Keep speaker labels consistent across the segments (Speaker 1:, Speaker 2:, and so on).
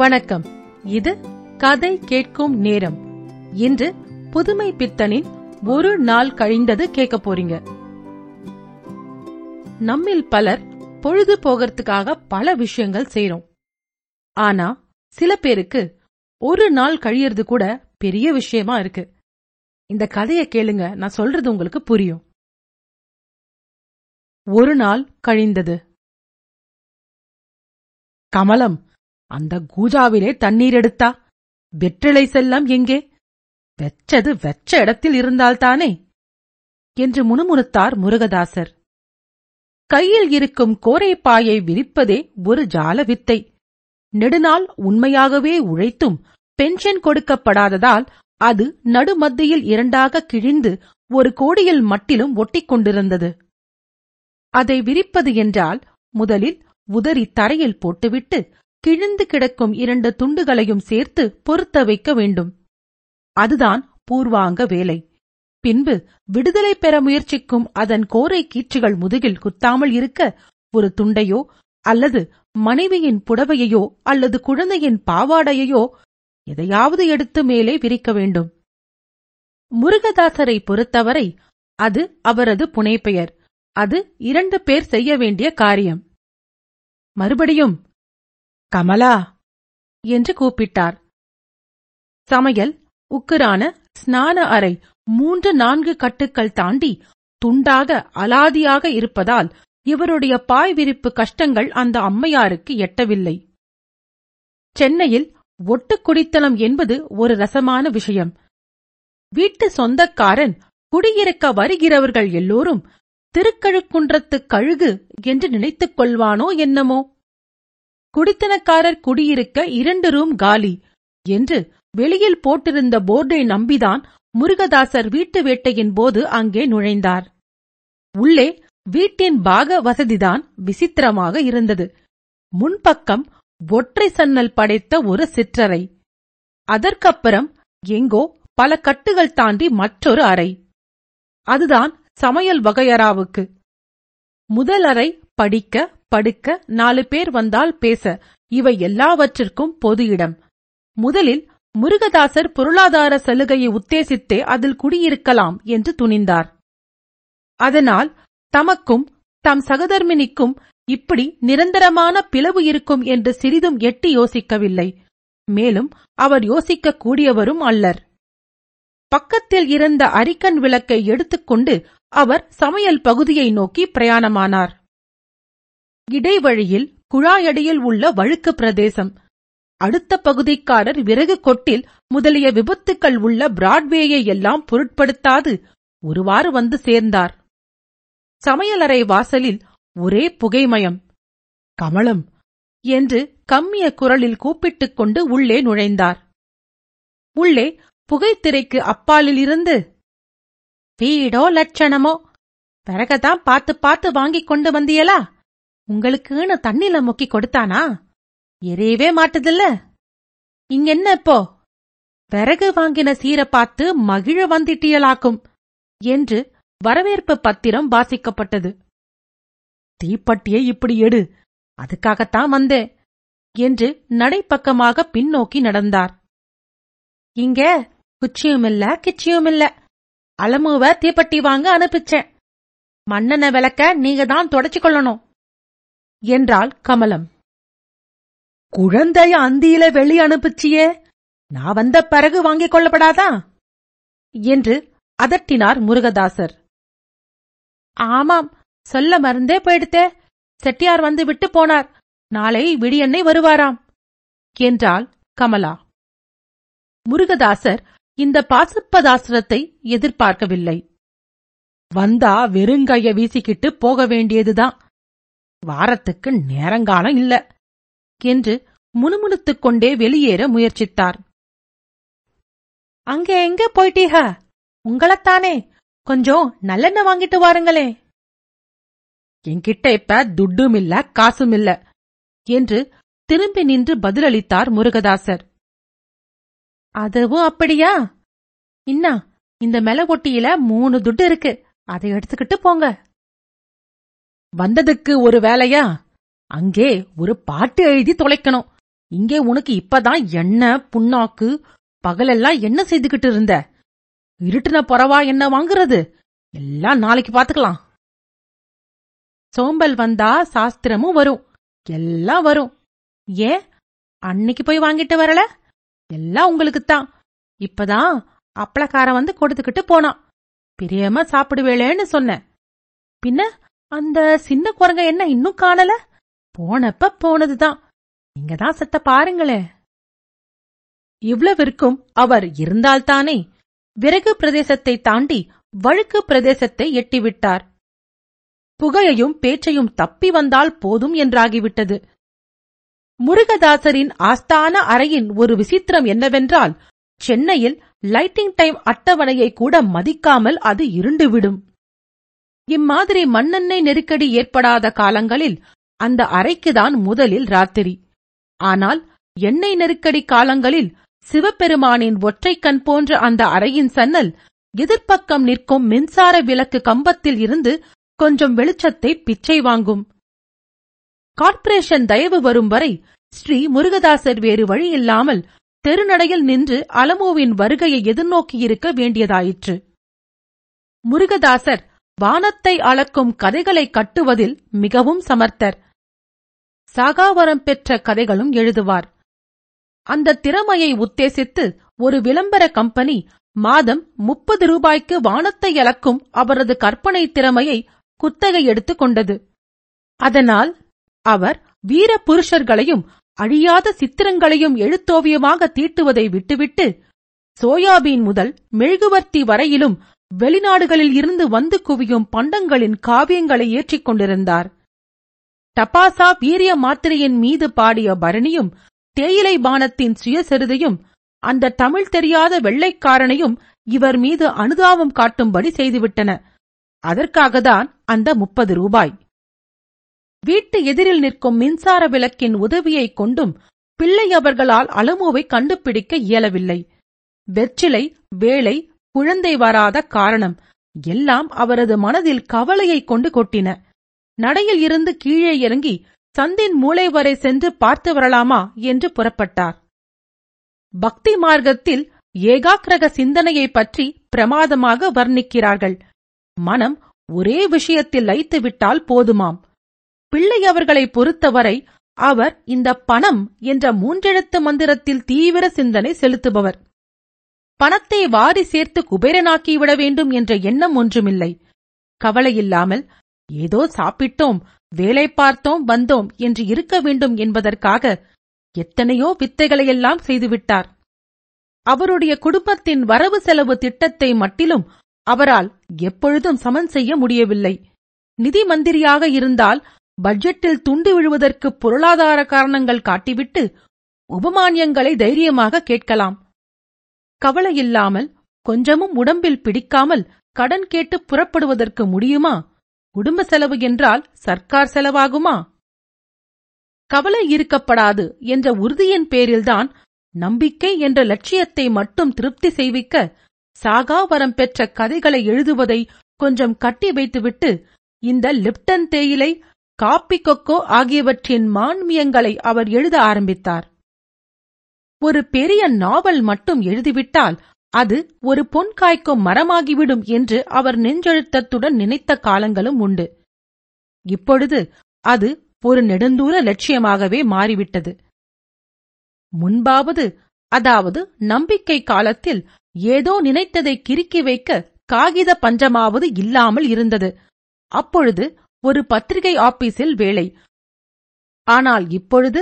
Speaker 1: வணக்கம். இது கதை கேட்கும் நேரம். இன்று புதுமை பித்தனின் ஒரு நாள் கழிந்தது கேட்க போறீங்க. நம்மில் பலர் பொழுது போகிறதுக்காக பல விஷயங்கள் செய்றோம். ஆனா சில பேருக்கு ஒரு நாள் கழியறது கூட பெரிய விஷயமா இருக்கு. இந்த கதையை கேளுங்க நான் சொல்றது உங்களுக்கு புரியும். ஒரு நாள் கழிந்தது. கமலம் அந்த கூஜாவிலே தண்ணீர் எடுத்தா? வெற்றிலை செல்லம் எங்கே? வெச்சது வெச்ச இடத்தில் இருந்தால்தானே என்று முணுமுணுத்தார் முருகதாசர். கையில் இருக்கும் கோரைப்பாயை விரிப்பதே ஒரு ஜால வித்தை. நெடுநாள் உண்மையாகவே உழைத்தும் பென்ஷன் கொடுக்கப்படாததால் அது நடுமத்தியில் இரண்டாக கிழிந்து ஒரு கோடியில் மட்டிலும் ஒட்டிக் கொண்டிருந்தது. அதை விரிப்பது என்றால் முதலில் உதறி தரையில் போட்டுவிட்டு கிழிந்து கிடக்கும் இரண்டு துண்டுகளையும் சேர்த்து பொருத்த வைக்க வேண்டும். அதுதான் பூர்வாங்க வேலை. பின்பு விடுதலை பெற முயற்சிக்கும் அதன் கோரை கீற்றுகள் முதுகில் குத்தாமல் இருக்க ஒரு துண்டையோ அல்லது மனைவியின் புடவையையோ அல்லது குழந்தையின் பாவாடையையோ எதையாவது எடுத்து மேலே விரிக்க வேண்டும். முருகதாசரை பொறுத்தவரை அது அவரது புனைப்பெயர் அது இரண்டு பேர் செய்ய வேண்டிய காரியம். மறுபடியும் கமலா என்று கூப்பிட்டார். சமையல் உக்கரான ஸ்நான அறை மூன்று நான்கு கட்டுக்கள் தாண்டி துண்டாக அலாதியாக இருப்பதால் இவருடைய பாய் விரிப்பு கஷ்டங்கள் அந்த அம்மையாருக்கு எட்டவில்லை. சென்னையில் ஒட்டு குடித்தனம் என்பது ஒரு ரசமான விஷயம். வீட்டு சொந்தக்காரன் குடியிருக்க வருகிறவர்கள் எல்லோரும் திருக்கழுக்குன்றத்து கழுகு என்று நினைத்துக் கொள்வானோ என்னமோ? குடித்தனக்காரர் குடியிருக்க இரண்டு ரூம் காலி என்று வெளியில் போட்டிருந்த போர்டை நம்பிதான் முருகதாசர் வீட்டு வேட்டையின் போது அங்கே நுழைந்தார். உள்ளே வீட்டின் பாக வசதிதான் விசித்திரமாக இருந்தது. முன்பக்கம் ஒற்றை சன்னல் படைத்த ஒரு சிற்றறை. அதற்கப்புறம் எங்கோ பல கட்டுகள் தாண்டி மற்றொரு அறை. அதுதான் சமையல் வகையறாவுக்கு முதல் அறை படிக்க படுக்க நாலு பேர் வந்தால் பேச. இவை எல்லாவற்றிற்கும் பொது இடம். முதலில் முருகதாசர் பொருளாதார சலுகையை உத்தேசித்தே அதில் குடியிருக்கலாம் என்று துணிந்தார். அதனால் தமக்கும் தம் சகதர்மினிக்கும் இப்படி நிரந்தரமான பிளவு இருக்கும் என்று சிறிதும் எட்டி யோசிக்கவில்லை. மேலும் அவர் யோசிக்கக் கூடியவரும் அல்லர். பக்கத்தில் இருந்த அரிக்கன் விளக்கை எடுத்துக்கொண்டு அவர் சமையல் பகுதியை நோக்கி பிரயாணமானார். இடைவழியில் குழாயடியில் உள்ள வழுக்கு பிரதேசம். அடுத்த பகுதிக்காரர் விறகு கொட்டில் முதலிய விபத்துக்கள் உள்ள பிராட்வேயை எல்லாம் பொருட்படுத்தாது. ஒருவாறு வந்து சேர்ந்தார். சமையலறை வாசலில் ஒரே புகைமயம். கமலம் என்று கம்மிய குரலில் கூப்பிட்டுக் கொண்டு உள்ளே நுழைந்தார். உள்ளே புகைத்திரைக்கு அப்பாலிலிருந்து. வீடோ லட்சணமோ? பிறகதான் பார்த்து பார்த்து வாங்கிக் கொண்டு வந்தியலா? உங்களுக்குன்னு தண்ணில முக்கி கொடுத்தானா? எரியவே மாட்டுதில்ல. இங்கென்ன இப்போ? பிறகு வாங்கின சீரை பார்த்து மகிழ வந்திட்டியலாக்கும் என்று வரவேற்பு பத்திரம் வாசிக்கப்பட்டது. தீப்பட்டியை இப்படி எடு அதுக்காகத்தான் வந்தேன் என்று நடைப்பக்கமாக பின்னோக்கி நடந்தார். இங்க குச்சியுமில்ல கிச்சியுமில்ல. அலமுவ தீப்பட்டி வாங்க அனுப்பிச்சேன். மண்ணெண்ண விளக்க நீங்க தான் தொடச்சு கொள்ளணும். என்றாள் கமலம். குழந்தைய அந்தியில வெளி அனுப்பிச்சியே நான் வந்த பிறகு வாங்கிக் கொள்ளப்படாதா? என்று அதட்டினார் முருகதாசர். ஆமாம் சொல்ல மறந்தே போயிடுத்தே செட்டியார் வந்து விட்டு போனார் நாளை விடியன்னை வருவாராம் என்றாள் கமலா. முருகதாசர் இந்த பாசப்பதாசிரத்தை எதிர்பார்க்கவில்லை. வந்தா வெறுங்கைய வீசிக்கிட்டு போக வேண்டியதுதான். வாரத்துக்கு நேரங்காலம் இல்ல என்று முணுமுணுத்துக் கொண்டே வெளியேற முயற்சித்தார். அங்க எங்க போயிட்டீக? உங்களத்தானே. கொஞ்சம் நல்லெண்ணெய் வாங்கிட்டு வாருங்களே. என்கிட்ட இப்ப துட்டும் இல்ல காசும் இல்ல என்று திரும்பி நின்று பதிலளித்தார் முருகதாசர். அதுவும் அப்படியா? இன்னா இந்த மெலகொட்டியில மூணு துட்டு இருக்கு. அதை எடுத்துக்கிட்டு போங்க. வந்ததுக்கு ஒரு வேலையா? அங்கே ஒரு பாட்டு எழுதி தொலைக்கணும். இங்கே உனக்கு இப்பதான் என்ன புண்ணாக்கு பகலெல்லாம் என்ன செய்துகிட்டு இருந்த? இருட்டுன பொறவா என்ன வாங்குறது? எல்லாம் நாளைக்கு பாத்துக்கலாம் சோம்பல் வந்தா சாஸ்திரமும் வரும். எல்லாம் வரும். ஏன்? அன்னைக்கு போய் வாங்கிட்டு வரல? எல்லாம் உங்களுக்குத்தான். இப்பதான் அப்பளக்காரன் வந்து கொடுத்துக்கிட்டு போனான். பிரியமா சாப்பிடுவேளேன்னு சொன்னேன். பின்ன? அந்த சின்ன குரங்க என்ன இன்னும் காணல? போனப்ப போனதுதான். நீங்க தான் செத்த பாருங்களே. இவ்வளவிற்கும் அவர் இருந்தால்தானே விறகு பிரதேசத்தை தாண்டி வழுக்கு பிரதேசத்தை எட்டிவிட்டார். புகையையும் பேச்சையும் தப்பி வந்தால் போதும் என்றாகிவிட்டது. முருகதாசரின் ஆஸ்தான அறையின் ஒரு விசித்திரம் என்னவென்றால் சென்னையில் லைட்டிங் டைம் அட்டவணையை கூட மதிக்காமல் அது இருண்டுவிடும். இம்மாதிரி மண்ணெண்ணெய் நெருக்கடி ஏற்படாத காலங்களில் அந்த அறைக்குதான் முதலில் ராத்திரி. ஆனால் எண்ணெய் நெருக்கடி காலங்களில் சிவபெருமானின் ஒற்றைக் கண் போன்ற அந்த அறையின் சன்னல் எதிர்ப்பக்கம் நிற்கும் மின்சார விளக்கு கம்பத்தில் இருந்து கொஞ்சம் வெளிச்சத்தை பிச்சை வாங்கும். கார்ப்பரேஷன் தயவு வரும் வரை ஸ்ரீ முருகதாசர் வேறு வழியில்லாமல் தெருநடையில் நின்று அலமோவின் வருகையை எதிர்நோக்கியிருக்க வேண்டியதாயிற்று. முருகதாசர் வானத்தை அளக்கும் கதைகளை கட்டுவதில் மிகவும் சமர்த்தர். சாகாவரம் பெற்ற கதைகளும் எழுதுவார். அந்த திறமையை உத்தேசித்து ஒரு விளம்பர கம்பெனி மாதம் முப்பது ரூபாய்க்கு வானத்தை அளக்கும் அவரது கற்பனை திறமையை குத்தகை எடுத்துக் கொண்டது. அதனால் அவர் வீர புருஷர்களையும் அழியாத சித்திரங்களையும் எழுத்தோவியமாக தீட்டுவதை விட்டுவிட்டு சோயாபீன் முதல் மெழுகுவர்த்தி வரையிலும் வெளிநாடுகளில் இருந்து வந்து குவியும் பண்டங்களின் காவியங்களை ஏற்றிக் கொண்டிருந்தார். டபாசா வீரிய மாத்திரையின் மீது பாடிய பரணியும் தேயிலை பானத்தின் சுயசரிதையும் அந்த தமிழ் தெரியாத வெள்ளைக்காரனையும் இவர் மீது அனுதாபம் காட்டும்படி செய்துவிட்டன. அதற்காகத்தான் அந்த முப்பது ரூபாய். வீட்டு எதிரில் நிற்கும் மின்சார விளக்கின் உதவியைக் கொண்டும் பிள்ளை அவர்களால் அலமுவை கண்டுபிடிக்க இயலவில்லை. வெற்றிலை வேலை குழந்தை வராத காரணம். எல்லாம் அவரது மனதில் கவலையைக் கொண்டு கொட்டின. நடையில் இருந்து கீழே இறங்கி சந்தின் மூளை வரை சென்று பார்த்து வரலாமா என்று புறப்பட்டார். பக்தி மார்க்கத்தில் ஏகாக்கிரக சிந்தனையை பற்றி பிரமாதமாக வர்ணிக்கிறார்கள். மனம் ஒரே விஷயத்தில் லைத்துவிட்டால் போதுமாம். பிள்ளை அவர்களை பொறுத்தவரை அவர் இந்த பணம் என்ற மூன்றெழுத்து மந்திரத்தில் தீவிர சிந்தனை செலுத்துபவர். பணத்தை வாரி சேர்த்து குபேரனாக்கிவிட வேண்டும் என்ற எண்ணம் ஒன்றுமில்லை. கவலையில்லாமல் ஏதோ சாப்பிட்டோம் வேலை பார்த்தோம் வந்தோம் என்று இருக்க வேண்டும் என்பதற்காக எத்தனையோ வித்தைகளையெல்லாம் செய்துவிட்டார். அவருடைய குடும்பத்தின் வரவு செலவு திட்டத்தை மட்டிலும் அவரால் எப்பொழுதும் சமன் செய்ய முடியவில்லை. நிதி மந்திரியாக இருந்தால் பட்ஜெட்டில் துண்டு விழுவதற்கு பொருளாதார காரணங்கள் காட்டிவிட்டு உபமானியங்களை தைரியமாக கேட்கலாம். கவலையில்லாமல் கொஞ்சமும் உடம்பில் பிடிக்காமல் கடன் கேட்டு புறப்படுவதற்கு முடியுமா? குடும்ப செலவு என்றால் சர்க்கார் செலவாகுமா? கவலை இருக்கப்படாது என்ற உறுதியின் பேரில்தான் நம்பிக்கை என்ற லட்சியத்தை மட்டும் திருப்தி செய்விக்க சாகாவரம் பெற்ற கதைகளை எழுதுவதை கொஞ்சம் கட்டி வைத்துவிட்டு இந்த லிப்டன் தேயிலை காப்பி கொக்கோ ஆகியவற்றின் மான்மியங்களை அவர் எழுத ஆரம்பித்தார். ஒரு பெரிய நாவல் மட்டும் எழுதிவிட்டால் அது ஒரு பொன் காய்க்கும் மரமாகிவிடும் என்று அவர் நெஞ்செழுத்தத்துடன் நினைத்த காலங்களும் உண்டு. இப்பொழுது அது ஒரு நெடுந்தூர லட்சியமாகவே மாறிவிட்டது. முன்பாவது அதாவது நம்பிக்கை காலத்தில் ஏதோ நினைத்ததை கிறுக்கி வைக்க காகித பஞ்சமாவது இல்லாமல் இருந்தது. அப்பொழுது ஒரு பத்திரிகை ஆபீஸில் வேலை. ஆனால் இப்பொழுது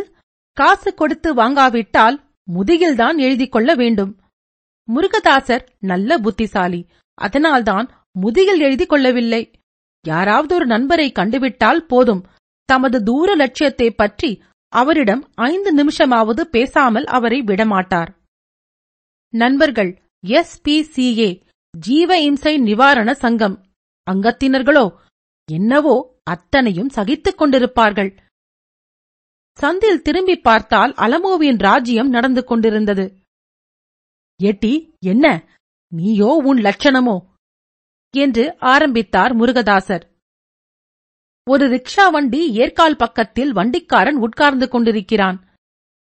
Speaker 1: காசு கொடுத்து வாங்காவிட்டால் முதுகில்தான் எழுதிக் கொள்ள வேண்டும். முருகதாசர் நல்ல புத்திசாலி. அதனால்தான் முதுகில் எழுதி கொள்ளவில்லை யாராவது ஒரு நண்பரை கண்டுவிட்டால் போதும். தமது தூர லட்சியத்தைப் பற்றி அவரிடம் ஐந்து நிமிஷமாவது பேசாமல் அவரை விடமாட்டார். நண்பர்கள் எஸ் பி சிஏ ஜீவ இம்சை நிவாரண சங்கம். அங்கத்தினர்களோ என்னவோ அத்தனையும் சகித்துக் கொண்டிருப்பார்கள். சந்தில் திரும்பி பார்த்தால் அலமோவின் ராஜ்யம் நடந்து கொண்டிருந்தது. ஏட்டி என்ன? நீயோ உன் லட்சணமோ? என்று ஆரம்பித்தார் முருகதாசர். ஒரு ரிக்ஷா வண்டி ஏற்கால் பக்கத்தில் வண்டிக்காரன் உட்கார்ந்து கொண்டிருக்கிறான்.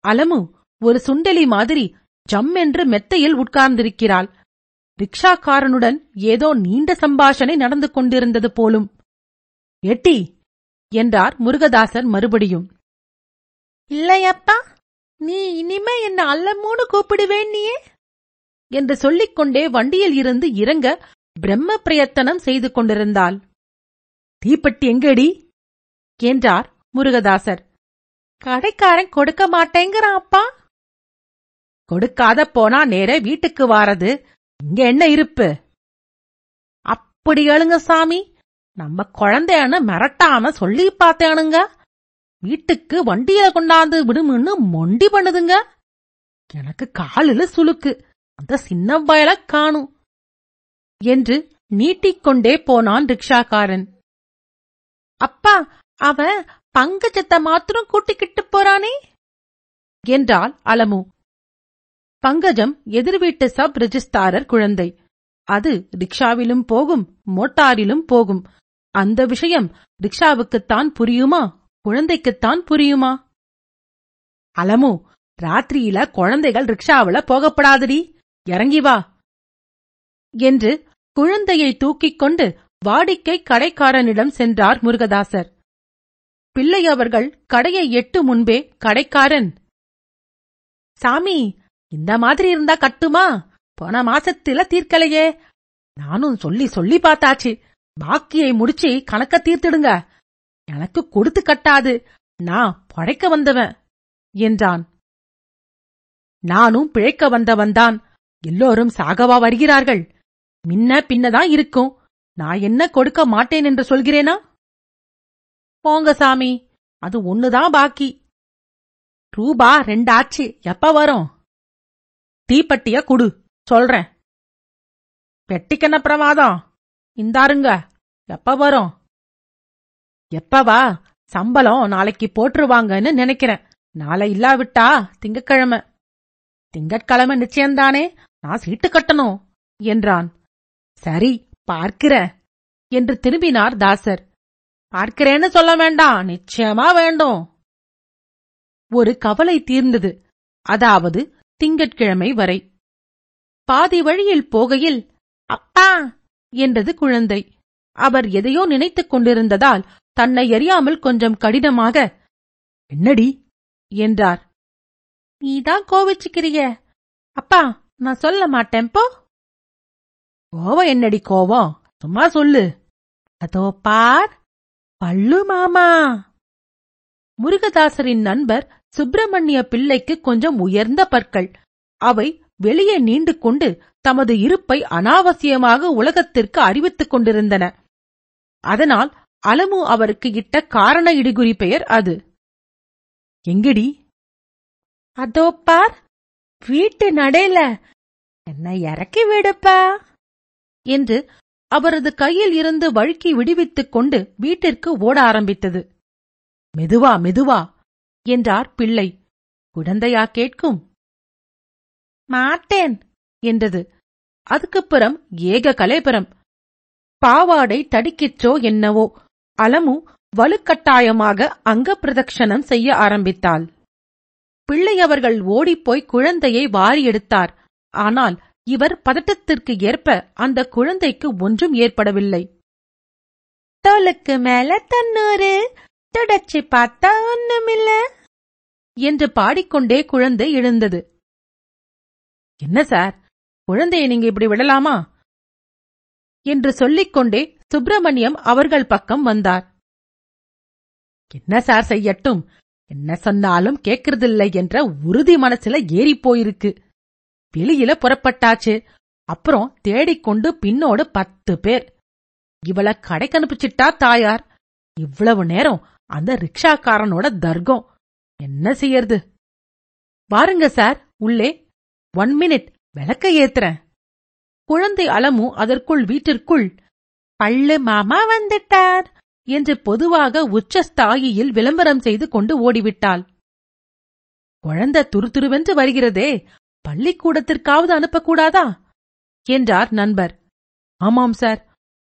Speaker 1: அலமு ஒரு சுண்டெலி மாதிரி ஜம் என்று மெத்தையில் உட்கார்ந்திருக்கிறாள். ரிக்ஷாக்காரனுடன் ஏதோ நீண்ட சம்பாஷணை நடந்து கொண்டிருந்தது போலும். எட்டி என்றார் முருகதாசன் மறுபடியும். இல்லையப்பா நீ இனிமே என்ன அல்லமூன்னு கூப்பிடுவேன் நீயே? என்று சொல்லிக்கொண்டே வண்டியில் இருந்து இறங்க பிரம்ம பிரயத்தனம் செய்து கொண்டிருந்தாள். தீப்பெட்டி எங்கடி? என்றார் முருகதாசர். கடைக்காரன் கொடுக்க மாட்டேங்கிறான் அப்பா கொடுக்காத போனா நேர வீட்டுக்கு வாரது. இங்க என்ன இருப்பு? அப்படி எழுங்க சாமி. நம்ம குழந்தைன்னு மிரட்டாம சொல்லி பார்த்தேனுங்க. வீட்டுக்கு வண்டியில கொண்டாந்து விடுமுன்னு மொண்டி பண்ணுதுங்க. எனக்கு காலில சுளுக்கு. அந்த சின்ன பயல காணும். என்று நீட்டிக்கொண்டே போனான் ரிக்ஷாக்காரன். அப்பா அவன் பங்கஜத்தை மாத்திரம் கூட்டிக்கிட்டு போறானே? என்றாள் அலமு. பங்கஜம் எதிர் வீட்டு சப் ரெஜிஸ்தாரர் குழந்தை. அது ரிக்ஷாவிலும் போகும் மோட்டாரிலும் போகும். அந்த விஷயம் ரிக்ஷாவுக்குத்தான் புரியுமா? குழந்தைக்குத்தான் புரியுமா? அலமு ராத்திரியில குழந்தைகள் ரிக்ஷாவுல போகப்படாதடி. இறங்கி வா. என்று குழந்தையை தூக்கிக் கொண்டு வாடிக்கை கடைக்காரனிடம் சென்றார் முருகதாசர். பிள்ளை அவர்கள் கடையை எட்டு முன்பே கடைக்காரன். சாமி இந்த மாதிரி இருந்தா கட்டுமா? போன மாசத்துல தீர்க்கலையே. நானும் சொல்லி சொல்லி பார்த்தாச்சு. பாக்கியை முடிச்சு கணக்க தீர்த்துடுங்க. எனக்கு கொடுத்து கட்டாது. நான் பழைக்க வந்தவன் என்றான். நானும் பிழைக்க வந்தவன்தான் எல்லோரும் சாகவா வருகிறார்கள். முன்ன பின்னதான் இருக்கும். நான் என்ன கொடுக்க மாட்டேன் என்று சொல்கிறேனா? போங்க சாமி. அது ஒண்ணுதான் பாக்கி. ரூபா ரெண்டாச்சு எப்ப வரும்? தீப்பட்டிய குடு. சொல்றேன். பெட்டிக்கென்ன பிரமாதம்? இந்தாருங்க. எப்ப வரும்? எப்பவா சம்பளம் நாளைக்கு போட்டுருவாங்கன்னு நினைக்கிறேன். நாளை இல்லாவிட்டா திங்கக்கிழமை திங்கட்கிழமை நிச்சயம்தானே? நான் சீட்டு கட்டணும் என்றான். சரி பார்க்கிறேன் என்று திரும்பினார் தாசர். பார்க்கிறேன்னு சொல்ல வேண்டாம் நிச்சயமா வேண்டும். ஒரு கவலை தீர்ந்தது. அதாவது திங்கட்கிழமை வரை. பாதி வழியில் போகையில் அப்பா! என்றது குழந்தை. அவர் எதையோ நினைத்துக் கொண்டிருந்ததால் தன்னை எறியாமல் கொஞ்சம் கடினமாக என்னடி? என்றார். நீதான் கோவிச்சுக்கிறிய. அப்பா நான் சொல்ல மாட்டேன் போ. கோவம் என்னடி கோவம்? சும்மா சொல்லு. அதோ பார் பள்ளு மாமா. முருகதாசரின் நண்பர் சுப்பிரமணிய பிள்ளைக்கு கொஞ்சம் உயர்ந்த பற்கள். அவை வெளியே நீண்டு கொண்டு தமது இருப்பை அனாவசியமாக உலகத்திற்கு அறிவித்துக் கொண்டிருந்தன. அதனால் அலமு அவருக்கு இட்ட காரண இடிகுறி பெயர் அது. எங்கடி? அதோ பார் வீட்டு நடையில என்ன இறக்கி விடுப்பா. என்று அவரது கையில் இருந்து வழுக்கி விடுவித்துக் கொண்டு வீட்டிற்கு ஓட ஆரம்பித்தது. மெதுவா மெதுவா என்றார் பிள்ளை. குழந்தையா கேட்கும். மாட்டேன் என்றது. அதுக்குப்புறம் ஏக கலைபரம். பாவாடை தடிக்கிற்றோ என்னவோ. அலமு வலுக்கட்டாயமாக அங்க பிரதட்சணம் செய்ய ஆரம்பித்தாள். பிள்ளை அவர்கள் ஓடிப்போய் குழந்தையை வாரி எடுத்தார். ஆனால் இவர் பதட்டத்திற்கு ஏற்ப அந்த குழந்தைக்கு ஒன்றும் ஏற்படவில்லை. தோலுக்கு மேல தன்னூறு தொடச்சி பார்த்தா ஒண்ணுமில்ல. என்று பாடிக்கொண்டே குழந்தை எழுந்தது. என்ன சார்? குழந்தையை நீங்க இப்படி விடலாமா? என்று சொல்லிக்கொண்டே சுப்பிரமணியம் அவர்கள் பக்கம் வந்தார். என்ன சார் செய்யட்டும்? என்ன சொன்னாலும் கேக்குறதில்லை என்ற உறுதி மனசுல ஏறிப் போயிருக்கு. வெளியில புறப்பட்டாச்சு. அப்புறம் தேடிக்கொண்டு பின்னோடு பத்து பேர். இவள கடைக்கு அனுப்பிச்சிட்டா தாயார். இவ்வளவு நேரம் அந்த ரிக்ஷாக்காரனோட தர்க்கம். என்ன செய்யறது? வாருங்க சார் உள்ளே. ஒன் மினிட் விளக்க ஏத்துறேன். குழந்தை அலமு அதற்குள் வீட்டிற்குள் பள்ளு மாமா வந்துட்டார் என்று பொதுவாக உச்சஸ்தாயியில் விளம்பரம் செய்து கொண்டு ஓடிவிட்டாள். குழந்தை துருதுருவென்று வருகிறதே பள்ளிக்கூடத்திற்காவது அனுப்பக்கூடாதா? என்றார் நண்பர். ஆமாம் சார்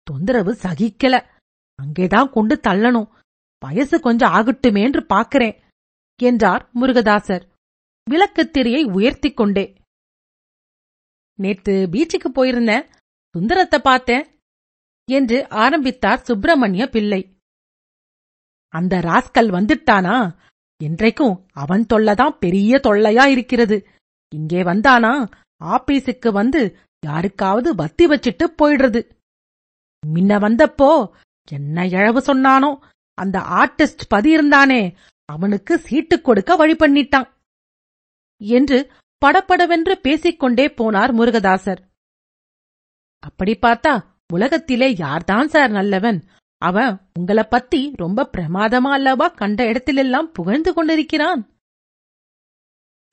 Speaker 1: தொந்தரவு சகிக்கல. அங்கேதான் கொண்டு தள்ளணும். வயசு கொஞ்சம் ஆகட்டுமே என்று பார்க்கிறேன் என்றார் முருகதாசர். விளக்குத் திரையை உயர்த்திக் கொண்டே. நேத்து பீச்சுக்கு போயிருந்தேன். சுந்தரத்தை பார்த்தேன். என்று ஆரம்பித்தார் சுப்பிரமணிய பிள்ளை. அந்த ராஸ்கல் வந்துட்டானா? என்றைக்கும் அவன் தொல்லதான் பெரிய தொல்லையா இருக்கிறது. இங்கே வந்தானா? ஆபீஸுக்கு வந்து யாருக்காவது வத்தி வச்சிட்டு போயிடுறது. முன்ன வந்தப்போ என்ன இழவு சொன்னானோ? அந்த ஆர்டிஸ்ட் பதி இருந்தானே அவனுக்கு சீட்டு கொடுக்க வழி பண்ணிட்டான். என்று படப்படவென்று பேசிக்கொண்டே போனார் முருகதாசர். அப்படி பார்த்தா உலகத்திலே யார்தான் சார் நல்லவன்? அவன் உங்கள பத்தி ரொம்ப பிரமாதமா அல்லவா கண்ட இடத்திலெல்லாம் புகழ்ந்து கொண்டிருக்கிறான்?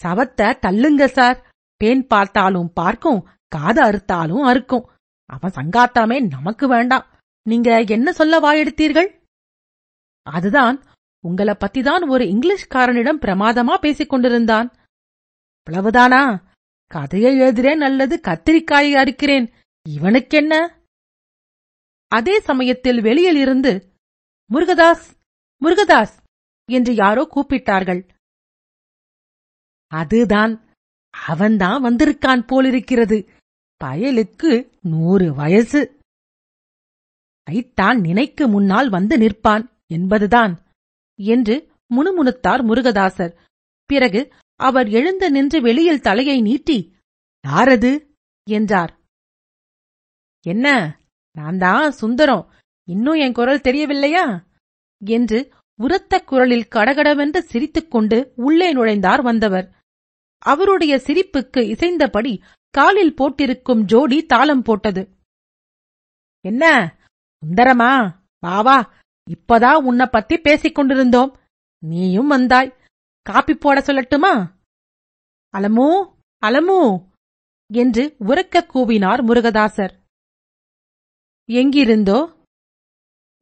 Speaker 1: சவத்த தள்ளுங்க சார். பேன் பார்த்தாலும் பார்க்கும் காது அறுத்தாலும் அறுக்கும். அவன் சங்காத்தாமே நமக்கு வேண்டாம். நீங்க என்ன சொல்ல வாயெடுத்தீர்கள்? அதுதான் உங்கள பத்திதான் ஒரு இங்கிலீஷ்காரனிடம் பிரமாதமா பேசிக் கொண்டிருந்தான். அவ்வளவுதானா கதையை எழுதுறேன் அல்லது கத்திரிக்காயை அறுக்கிறேன். இவனுக்கென்ன? அதே சமயத்தில் வெளியில் இருந்து முருகதாஸ் முருகதாஸ் என்று யாரோ கூப்பிட்டார்கள். அதுதான் அவன்தான் வந்திருக்கான் போலிருக்கிறது. பயலுக்கு நூறு வயசு. ஐத்தான் நினைக்கு முன்னால் வந்து நிற்பான் என்பதுதான் என்று முணுமுணுத்தார் முருகதாசர். பிறகு அவர் எழுந்து நின்று வெளியில் தலையை நீட்டி யாரது? என்றார். என்ன நான் தான் சுந்தரம். இன்னும் என் குரல் தெரியவில்லையா? என்று உரத்த குரலில் கடகடவென்று சிரித்துக்கொண்டு உள்ளே நுழைந்தார் வந்தவர். அவருடைய சிரிப்புக்கு இசைந்தபடி காலில் போட்டிருக்கும் ஜோடி தாளம் போட்டது. என்ன? சுந்தரமா? வா வா. இப்பதான் உன்னை பத்தி பேசிக் கொண்டிருந்தோம். நீயும் வந்தாய். காப்பி போட சொல்லட்டுமா? அலமு அலமு! என்று உரக்க கூவினார் முருகதாசர். எங்கிருந்தோ?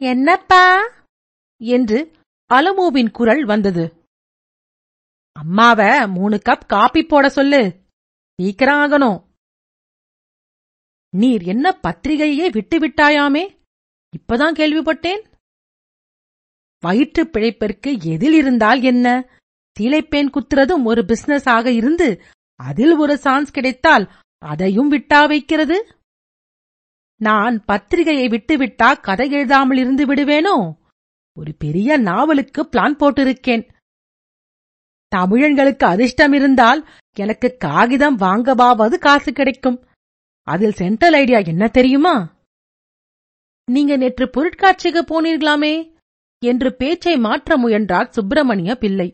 Speaker 1: என்னப்பா? என்று அலமுவின் குரல் வந்தது. அம்மாவ மூணு கப் காப்பி போட சொல்லு. சீக்கிரம் ஆகணும். நீர் என்ன பத்திரிகையே விட்டு விட்டாயாமே? இப்பதான் கேள்விப்பட்டேன். வயிற்றுப் பிழைப்பிற்கு எதில் இருந்தால் என்ன? சீலைப்பேன் குத்துறதும் ஒரு பிசினஸ் ஆக இருந்து அதில் ஒரு சான்ஸ் கிடைத்தால் அதையும் விட்டா வைக்கிறது? நான் பத்திரிகையை விட்டுவிட்டா கதை எழுதாமல் இருந்து விடுவேனோ? ஒரு பெரிய நாவலுக்கு பிளான் போட்டிருக்கேன். தமிழன்களுக்கு அதிர்ஷ்டம் இருந்தால் எனக்கு காகிதம் வாங்கவாவது காசு கிடைக்கும். அதில் சென்ட்ரல் ஐடியா என்ன தெரியுமா? நீங்க நேற்று பொருட்காட்சிக்கு போனீர்களாமே என்று பேச்சை மாற்ற முயன்றார் சுப்பிரமணிய பிள்ளை.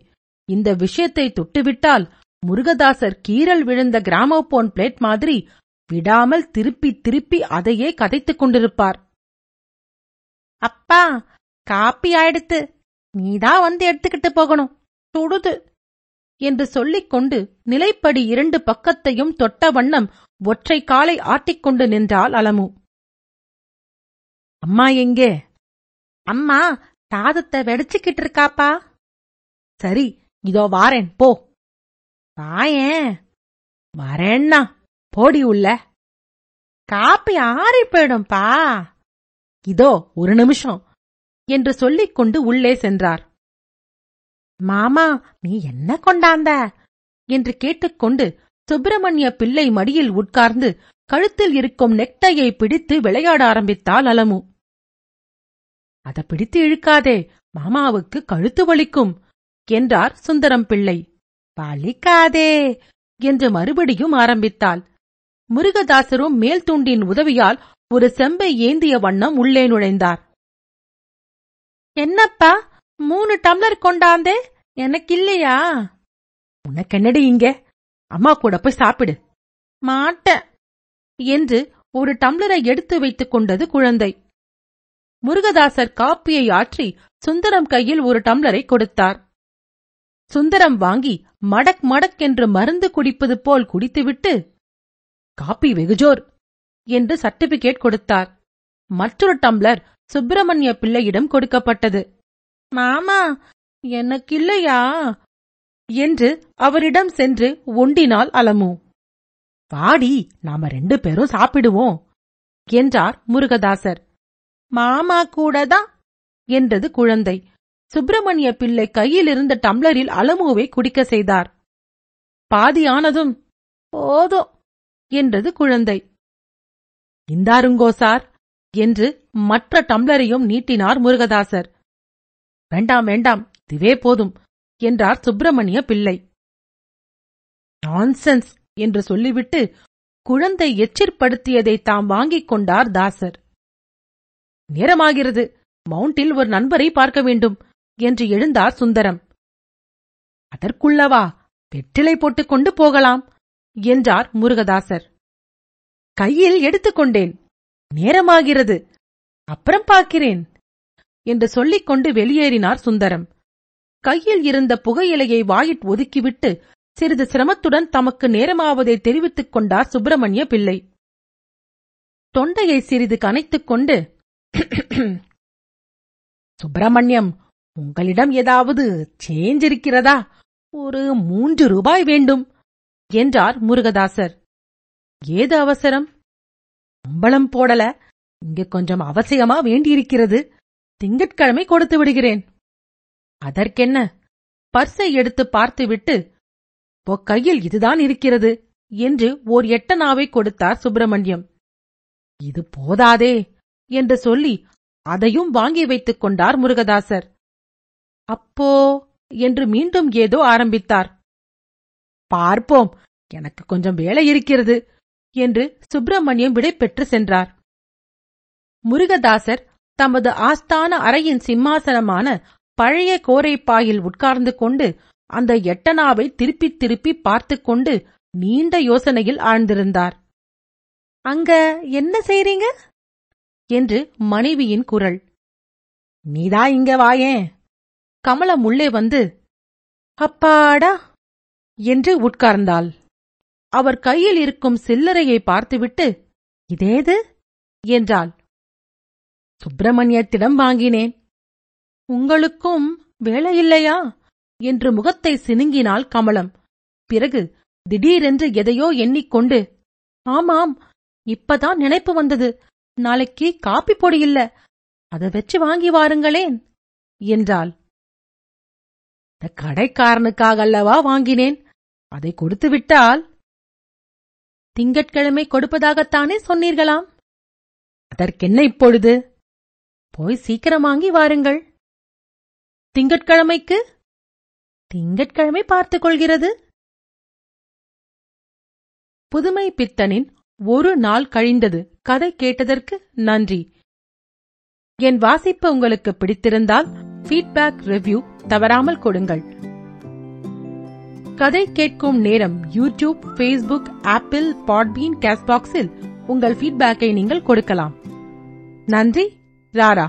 Speaker 1: இந்த விஷயத்தை தொட்டுவிட்டால் முருகதாசர் கீரல் விழுந்த கிராமோபோன் பிளேட் மாதிரி விடாமல் திருப்பி திருப்பி அதையே கதைத்துக் கொண்டிருப்பார். அப்பா காப்பி ஆயிடுத்து. நீதான் வந்து எடுத்துக்கிட்டு போகணும். சுடுது. என்று சொல்லிக் கொண்டு நிலைப்படி இரண்டு பக்கத்தையும் தொட்ட வண்ணம் ஒற்றை காலை ஆட்டிக்கொண்டு நின்றாள் அலமு. அம்மா எங்கே? அம்மா சாதத்தை வெடிச்சுக்கிட்டு இருக்காப்பா? சரி இதோ வாரேன் போ. வாயேன். வரேன்னா. போடி உள்ள. காப்பி ஆறி போயிடும்பா. இதோ ஒரு நிமிஷம் என்று சொல்லிக் கொண்டு உள்ளே சென்றார். மாமா நீ என்ன கொண்டாந்த? என்று கேட்டுக்கொண்டு சுப்பிரமணிய பிள்ளை மடியில் உட்கார்ந்து கழுத்தில் இருக்கும் நெக்டையை பிடித்து விளையாட ஆரம்பித்தாள் அலமு. அதை பிடித்து இழுக்காதே மாமாவுக்கு கழுத்து வலிக்கும் என்றார் சுந்தரம் பிள்ளை. வலிக்காதே என்று மறுபடியும் ஆரம்பித்தாள். முருகதாசரும் மேல்தூண்டின் உதவியால் ஒரு செம்பை ஏந்திய வண்ணம் உள்ளே நுழைந்தார். என்னப்பா மூணு டம்ளர் கொண்டாந்தே? எனக்கு இல்லையா உனக்கு என்னடி இங்க? அம்மா கூட போய் சாப்பிடு. மாட்ட என்று ஒரு டம்ளரை எடுத்து வைத்துக் கொண்டது குழந்தை. முருகதாசர் காப்பியை ஆற்றி சுந்தரம் கையில் ஒரு டம்ளரை கொடுத்தார். சுந்தரம் வாங்கி மடக் மடக் என்று மருந்து குடிப்பது போல் குடித்துவிட்டு காப்பி வெகுஜோர் என்று சர்டிபிகேட் கொடுத்தார். மற்றொரு டம்ளர் சுப்பிரமணிய பிள்ளையிடம் கொடுக்கப்பட்டது. மாமா எனக்கில்லையா? என்று அவரிடம் சென்று ஒண்டினாள் அலமு. வாடி நாம ரெண்டு பேரும் சாப்பிடுவோம் என்றார் முருகதாசர். மாமா கூடதான் என்றது குழந்தை. சுப்பிரமணிய பிள்ளை கையில் இருந்த டம்ளரில் அலமுவை குடிக்க செய்தார். பாதியானதும் போதோ என்றது குழந்தை. இந்தாருங்கோ சார் என்று மற்ற டம்ளரையும் நீட்டினார் முருகதாசர். வேண்டாம் வேண்டாம் இதுவே போதும் என்றார் சுப்பிரமணிய பிள்ளை. நான்சென்ஸ் என்று சொல்லிவிட்டு குழந்தை எச்சிற்படுத்தியதை தாம் வாங்கிக் கொண்டார் தாசர். நேரமாகிறது மவுண்டில் ஒரு நண்பரை பார்க்க வேண்டும் என்று எழுந்தார் சுந்தரம். அதற்குள்ளவா வெற்றிலை போட்டுக் கொண்டு போகலாம் என்றார் முருகதாசர். கையில் எடுத்துக்கொண்டேன். நேரமாகிறது. அப்புறம் பார்க்கிறேன் என்று சொல்லிக் கொண்டு வெளியேறினார் சுந்தரம். கையில் இருந்த புகையிலையை வாயிட் ஒதுக்கிவிட்டு சிறிது சிரமத்துடன் தமக்கு நேரமாவதை தெரிவித்துக் கொண்டார் சுப்பிரமணிய பிள்ளை. தொண்டையை சிறிது கனைத்துக் கொண்டு சுப்பிரமணியம் உங்களிடம் ஏதாவது சேஞ்ச் இருக்கிறதா? ஒரு மூன்று ரூபாய் வேண்டும். என்றார் முருகதாசர். ஏது அவசரம்? அம்பளம் போடல. இங்க கொஞ்சம் அவசியமா வேண்டியிருக்கிறது. திங்கட்கிழமை கொடுத்து விடுகிறேன். அதற்கென்ன? பர்ஸை எடுத்து பார்த்துவிட்டு "உோ கையில் இதுதான் இருக்கிறது என்று ஓர் எட்டனாவை கொடுத்தார் சுப்பிரமணியம். இது போதாதே என்று சொல்லி அதையும் வாங்கி வைத்துக் கொண்டார் முருகதாசர். அப்போ என்று மீண்டும் ஏதோ ஆரம்பித்தார். பார்ப்போம். எனக்கு கொஞ்சம் வேலை இருக்கிறது என்று சுப்பிரமணியம் விடை பெற்று சென்றார். முருகதாசர் தமது ஆஸ்தான அறையின் சிம்மாசனமான பழைய கோரைப்பாயில் உட்கார்ந்து கொண்டு அந்த எட்டனாவை திருப்பித் திருப்பி பார்த்துக் கொண்டு நீண்ட யோசனையில் ஆழ்ந்திருந்தார். அங்க என்ன செய்றீங்க? என்று மனைவியின் குரல். நீதா இங்க வாயேன். கமலம் உள்ளே வந்து அப்பாடா! என்று உட்கார்ந்தாள். அவர் கையில் இருக்கும் சில்லறையை பார்த்துவிட்டு இதேது? என்றாள். சுப்பிரமணியத்திடம் வாங்கினேன். உங்களுக்கும் வேலையில்லையா? என்று முகத்தை சினுங்கினாள் கமலம். பிறகு திடீரென்று எதையோ எண்ணிக்கொண்டு ஆமாம் இப்பதான் நினைப்பு வந்தது. நாளைக்கு காப்பி பொடி இல்ல. வச்சு வாங்கி வாருங்களேன் என்றாள். "இந்த கடைக்காரனுக்காக அல்லவா வாங்கினேன்? அதை கொடுத்து விட்டால் திங்கட்கிழமை கொடுப்பதாகத்தானே சொன்னீர்களாம்? அதற்கென்ன இப்பொழுது? போய் சீக்கிரம் வாங்கி வாருங்கள். திங்கட்கிழமைக்கு? திங்கட்கிழமை பார்த்துக் கொள்கிறது. புதுமை பித்தனின் ஒரு நாள் கழிந்தது. கதை கேட்டதற்கு நன்றி. என் வாசிப்பு உங்களுக்கு பிடித்திருந்தால் ஃபீட்பேக் ரிவ்யூ தவறாமல் கொடுங்கள். கதை கேட்கும் நேரம் யூடியூப் ஃபேஸ்புக் ஆப்பிள் பாட்பீன் கேஸ்பாக்ஸில் உங்கள் ஃபீட்பேக்கை நீங்கள் கொடுக்கலாம். நன்றி ராரா.